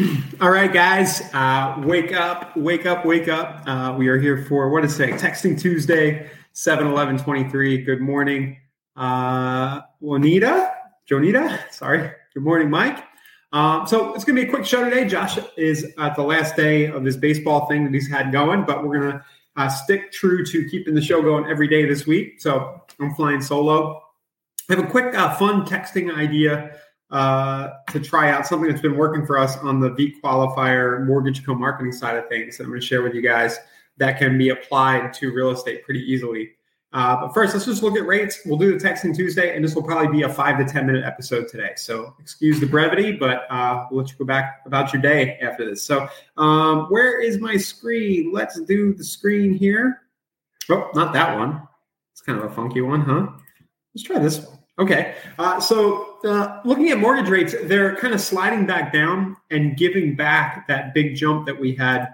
All right, guys, uh, wake up, wake up, wake up. Uh, we are here for what is it? Texting Tuesday, 7 11 23. Good morning, uh, Juanita, Jonita. Sorry. Good morning, Mike. Um, so it's going to be a quick show today. Josh is at the last day of this baseball thing that he's had going, but we're going to uh, stick true to keeping the show going every day this week. So I'm flying solo. I have a quick, uh, fun texting idea uh, to try out something that's been working for us on the V qualifier mortgage co-marketing side of things. That I'm going to share with you guys that can be applied to real estate pretty easily. Uh, but first, let's just look at rates. We'll do the texting Tuesday, and this will probably be a five to 10 minute episode today. So, excuse the brevity, but uh, we'll let you go back about your day after this. So, um, where is my screen? Let's do the screen here. Oh, not that one. It's kind of a funky one, huh? Let's try this one. Okay. Uh, so, uh, looking at mortgage rates, they're kind of sliding back down and giving back that big jump that we had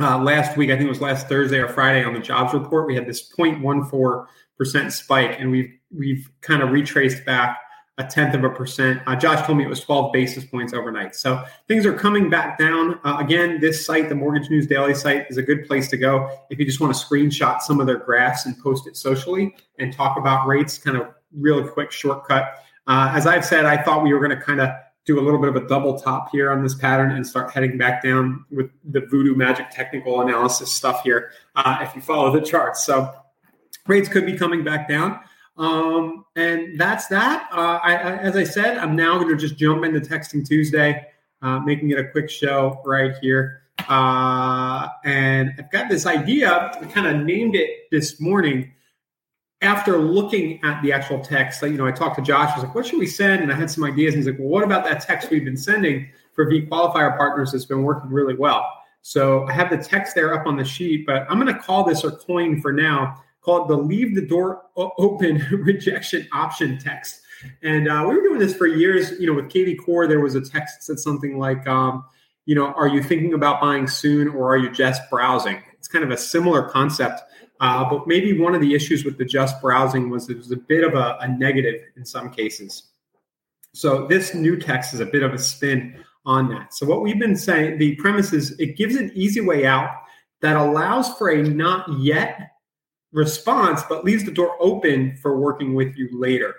uh, last week, I think it was last Thursday or Friday on the jobs report, we had this 0.14 percent spike, and we've we've kind of retraced back a tenth of a percent. Uh, Josh told me it was 12 basis points overnight. So things are coming back down. Uh, again, this site, the Mortgage News Daily site, is a good place to go if you just want to screenshot some of their graphs and post it socially and talk about rates, kind of real quick shortcut. Uh, as I've said, I thought we were going to kind of do a little bit of a double top here on this pattern and start heading back down with the voodoo magic technical analysis stuff here uh, if you follow the charts. So rates could be coming back down. Um, and that's that. Uh, I, I, as I said, I'm now going to just jump into Texting Tuesday, uh, making it a quick show right here. Uh, and I've got this idea, I kind of named it this morning after looking at the actual text, you know, I talked to Josh. I was like, "What should we send?" And I had some ideas. And he's like, "Well, what about that text we've been sending for V qualifier partners that's been working really well?" So I have the text there up on the sheet, but I'm going to call this or coin for now. Call it the "Leave the Door Open Rejection Option" text. And uh, we were doing this for years. You know, with KV Core, there was a text that said something like, um, "You know, are you thinking about buying soon, or are you just browsing?" It's kind of a similar concept uh, but maybe one of the issues with the just browsing was it was a bit of a, a negative in some cases. So this new text is a bit of a spin on that. So what we've been saying, the premise is it gives an easy way out that allows for a not yet response, but leaves the door open for working with you later.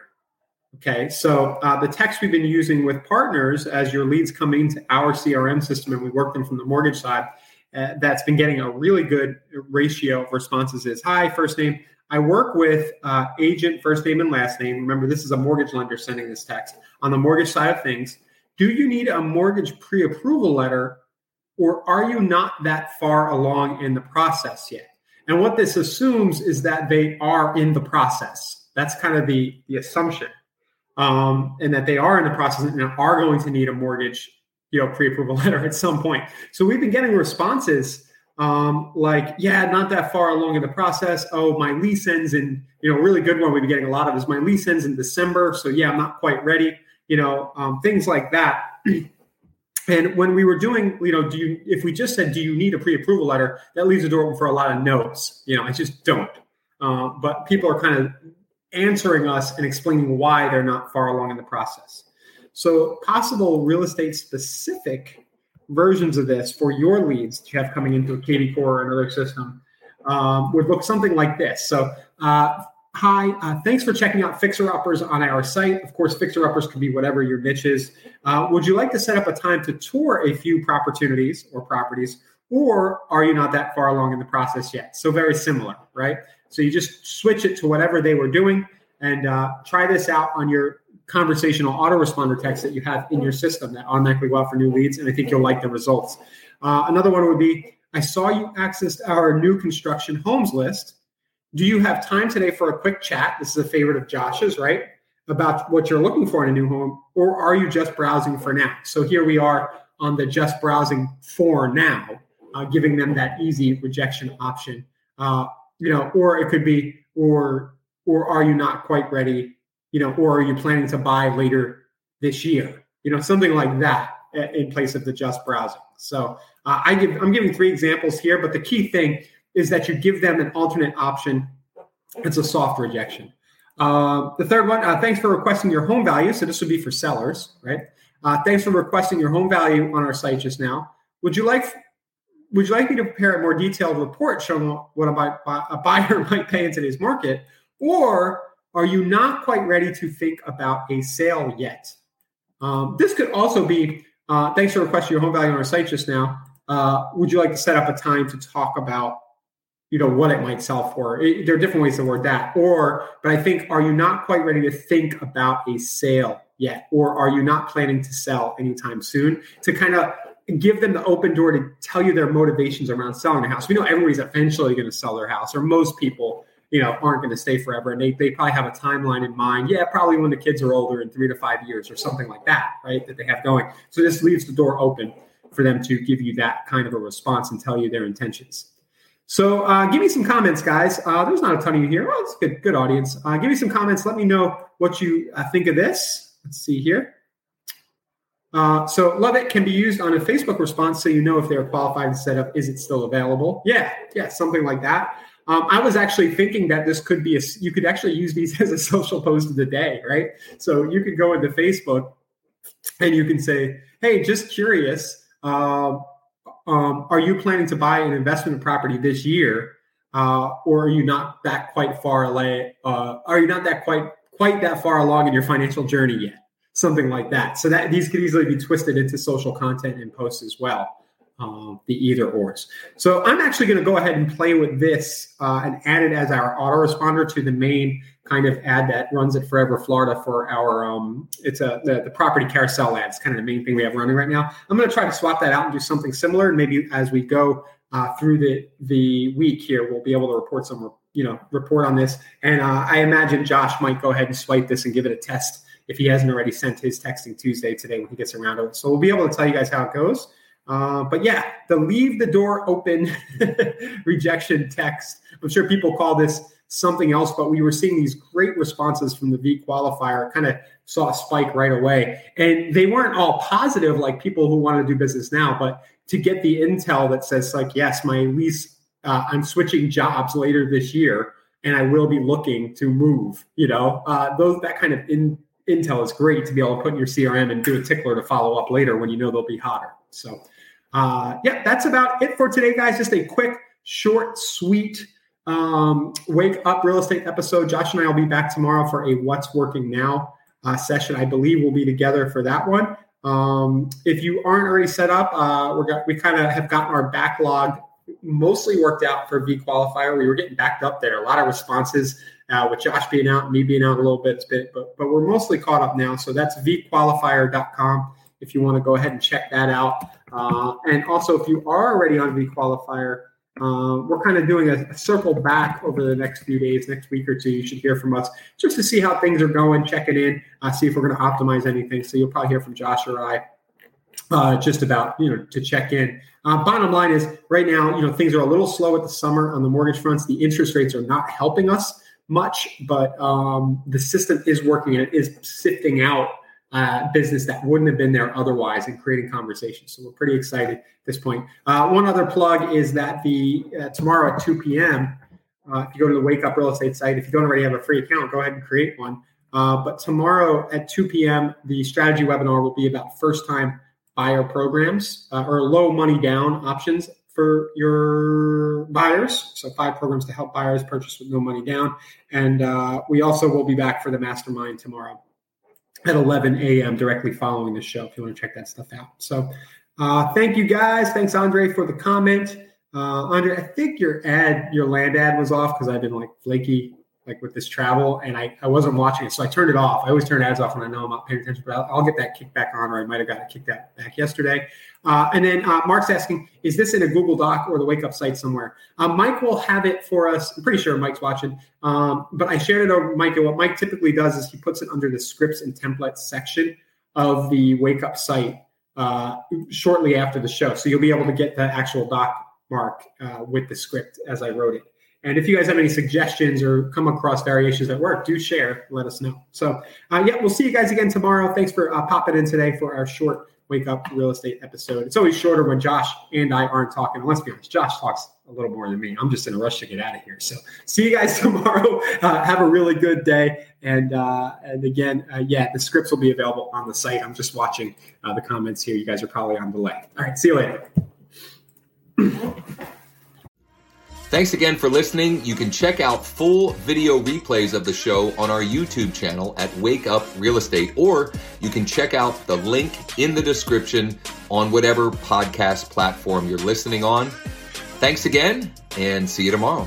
Okay, so uh, the text we've been using with partners as your leads come into our CRM system and we work them from the mortgage side uh, that's been getting a really good ratio of responses is hi, first name. I work with uh, agent, first name and last name. Remember, this is a mortgage lender sending this text. On the mortgage side of things, do you need a mortgage pre approval letter or are you not that far along in the process yet? And what this assumes is that they are in the process. That's kind of the, the assumption. Um, and that they are in the process and are going to need a mortgage you know pre-approval letter at some point. So we've been getting responses um, like, yeah, not that far along in the process. Oh, my lease ends in, you know, really good one we've been getting a lot of is my lease ends in December. So yeah, I'm not quite ready. You know, um, things like that. and when we were doing, you know, do you if we just said, do you need a pre-approval letter, that leaves the door open for a lot of no's. You know, I just don't. Uh, but people are kind of answering us and explaining why they're not far along in the process. So, possible real estate specific versions of this for your leads that you have coming into a KV Core or another system um, would look something like this. So, uh, hi, uh, thanks for checking out Fixer Uppers on our site. Of course, Fixer Uppers can be whatever your niche is. Uh, would you like to set up a time to tour a few opportunities or properties, or are you not that far along in the process yet? So, very similar, right? So, you just switch it to whatever they were doing and uh, try this out on your conversational autoresponder text that you have in your system that automatically go out for new leads. And I think you'll like the results. Uh, another one would be I saw you accessed our new construction homes list. Do you have time today for a quick chat? This is a favorite of Josh's, right? About what you're looking for in a new home, or are you just browsing for now? So here we are on the just browsing for now. uh, giving them that easy rejection option. Uh, you know, or it could be, or or are you not quite ready? You know, or are you planning to buy later this year? You know, something like that in place of the just browsing. So uh, I give I'm giving three examples here, but the key thing is that you give them an alternate option. It's a soft rejection. Uh, the third one, uh, thanks for requesting your home value. So this would be for sellers, right? Uh, thanks for requesting your home value on our site just now. Would you like would you like me to prepare a more detailed report showing what a, buy, a buyer might pay in today's market, or are you not quite ready to think about a sale yet? Um, this could also be uh, thanks for requesting your home value on our site just now. Uh, would you like to set up a time to talk about you know what it might sell for? It, there are different ways to word that. Or but i think are you not quite ready to think about a sale yet? Or are you not planning to sell anytime soon? To kind of give them the open door to tell you their motivations around selling their house. We know everybody's eventually going to sell their house or most people you know aren't going to stay forever and they, they probably have a timeline in mind yeah probably when the kids are older in three to five years or something like that right that they have going so this leaves the door open for them to give you that kind of a response and tell you their intentions so uh, give me some comments, guys. Uh, there's not a ton of you here. Well, it's a good, good audience. Uh, give me some comments. Let me know what you uh, think of this. Let's see here. Uh, so love it can be used on a Facebook response, so you know if they're qualified to set up. Is it still available? Yeah, yeah, something like that. Um, I was actually thinking that this could be a. You could actually use these as a social post of the day, right? So you could go into Facebook, and you can say, "Hey, just curious." Uh, um, are you planning to buy an investment property this year, uh, or are you not that quite far away? Uh, are you not that quite quite that far along in your financial journey yet? Something like that. So that these could easily be twisted into social content and posts as well. Um, the either ors. So I'm actually going to go ahead and play with this uh, and add it as our autoresponder to the main kind of ad that runs at Forever Florida for our um, it's a the, the property carousel ads, kind of the main thing we have running right now. I'm going to try to swap that out and do something similar, and maybe as we go uh, through the the week here, we'll be able to report some you know report on this. And uh, I imagine Josh might go ahead and swipe this and give it a test if he hasn't already sent his texting Tuesday today when he gets around to it. So we'll be able to tell you guys how it goes. Uh, but yeah, the leave the door open rejection text. I'm sure people call this something else, but we were seeing these great responses from the V qualifier, kind of saw a spike right away. And they weren't all positive like people who want to do business now, but to get the intel that says, like, yes, my lease, uh, I'm switching jobs later this year and I will be looking to move, you know, uh, those that kind of in, intel is great to be able to put in your CRM and do a tickler to follow up later when you know they'll be hotter. So, uh, yeah, that's about it for today, guys. Just a quick, short, sweet um, Wake Up Real Estate episode. Josh and I will be back tomorrow for a What's Working Now uh, session. I believe we'll be together for that one. Um, if you aren't already set up, uh, we're got, we kind of have gotten our backlog mostly worked out for V qualifier. We were getting backed up there. A lot of responses uh, with Josh being out, me being out a little bit, but but we're mostly caught up now. So that's vqualifier.com if you want to go ahead and check that out. Uh, and also, if you are already on V qualifier, uh, we're kind of doing a, a, circle back over the next few days, next week or two. You should hear from us just to see how things are going, checking in, uh, see if we're going to optimize anything. So you'll probably hear from Josh or I uh, just about you know to check in. Uh, bottom line is right now, you know things are a little slow at the summer on the mortgage fronts. The interest rates are not helping us much, but um, the system is working and it is sifting out uh, business that wouldn't have been there otherwise and creating conversations. So we're pretty excited at this point. Uh, one other plug is that the uh, tomorrow at 2 p.m. Uh, if you go to the Wake Up Real Estate site, if you don't already have a free account, go ahead and create one. Uh, but tomorrow at 2 p.m., the strategy webinar will be about first time buyer programs uh, or low money down options for your buyers. So, five programs to help buyers purchase with no money down. And we also will be back for the mastermind tomorrow at 11 a.m. directly following the show if you want to check that stuff out. So uh, thank you guys. Thanks, Andre, for the comment. Uh, Andre, I think your ad, your land ad was off because I've been like flaky like with this travel, and I, I wasn't watching it, so I turned it off. I always turn ads off when I know I'm not paying attention, but I'll, I'll get that kicked back on, or I might have got it kicked back yesterday. Uh, and then uh, Mark's asking, is this in a Google Doc or the Wake Up site somewhere? Uh, Mike will have it for us. I'm pretty sure Mike's watching, um, but I shared it over Mike. And what Mike typically does is he puts it under the scripts and templates section of the Wake Up site. uh, shortly after the show. So you'll be able to get the actual doc mark uh, with the script as I wrote it. And if you guys have any suggestions or come across variations that work, do share. Let us know. So, uh, yeah, we'll see you guys again tomorrow. Thanks for uh, popping in today for our short Wake Up Real Estate episode. It's always shorter when Josh and I aren't talking. Let's be honest, Josh talks a little more than me. I'm just in a rush to get out of here. So, see you guys tomorrow. Uh, have a really good day. And uh, and again, uh, yeah, the scripts will be available on the site. I'm just watching uh, the comments here. You guys are probably on delay. All right, see you later. Thanks again for listening. You can check out full video replays of the show on our YouTube channel at Wake Up Real Estate, or you can check out the link in the description on whatever podcast platform you're listening on. Thanks again, and see you tomorrow.